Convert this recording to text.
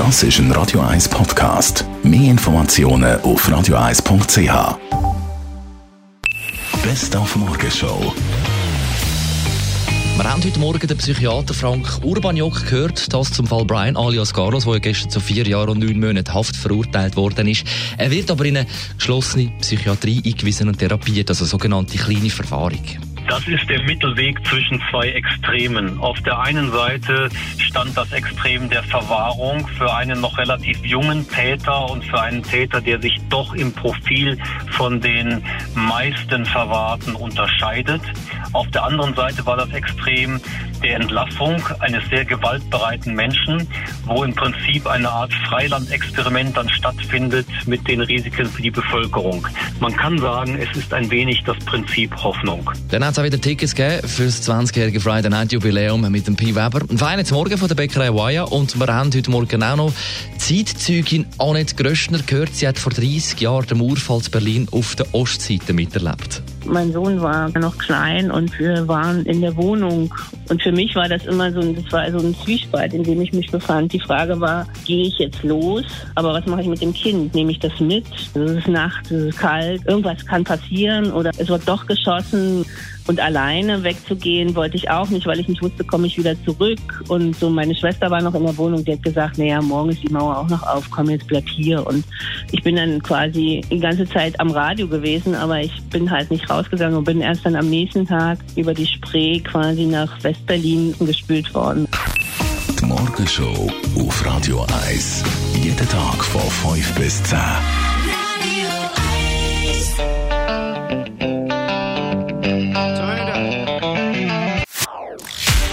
Das ist ein Radio 1 Podcast. Mehr Informationen auf radio1.ch. Best auf Morgenshow. Wir haben heute Morgen den Psychiater Frank Urbaniok gehört, das zum Fall Brian alias Carlos, der gestern zu vier Jahren und neun Monaten Haft verurteilt worden ist. Er wird aber in eine geschlossene Psychiatrie eingewiesen und therapiert, also sogenannte kleine Verwahrung. Das ist der Mittelweg zwischen zwei Extremen. Auf der einen Seite stand das Extrem der Verwahrung für einen noch relativ jungen Täter und für einen Täter, der sich doch im Profil von den meisten Verwahrten unterscheidet. Auf der anderen Seite war das Extrem der Entlassung eines sehr gewaltbereiten Menschen, wo im Prinzip eine Art Freilandexperiment dann stattfindet mit den Risiken für die Bevölkerung. Man kann sagen, es ist ein wenig das Prinzip Hoffnung. Dann hat es auch wieder Tickets gegeben für das 20-jährige Friday Night Jubiläum mit dem Pi Weber. Ein feines Morgen von der Bäckerei Waya und wir haben heute Morgen auch noch Zeitzeugin Annette Gröschner gehört. Sie hat vor 30 Jahren den Mauerfall zu Berlin auf der Ostseite miterlebt. Mein Sohn war noch klein und wir waren in der Wohnung. Und für mich war das immer so, das war so ein Zwiespalt, in dem ich mich befand. Die Frage war, gehe ich jetzt los? Aber was mache ich mit dem Kind? Nehme ich das mit? Es ist Nacht, es ist kalt, irgendwas kann passieren oder es wird doch geschossen. Und alleine wegzugehen wollte ich auch nicht, weil ich nicht wusste, komme ich wieder zurück. Und so meine Schwester war noch in der Wohnung, die hat gesagt, naja, morgen ist die Mauer auch noch auf, komm jetzt bleib hier. Und ich bin dann quasi die ganze Zeit am Radio gewesen, aber ich bin halt nicht rausgegangen und bin erst dann am nächsten Tag über die Spree quasi nach Westberlin gespült worden. Die Morgenshow auf Radio 1. Jeden Tag von 5 bis 10.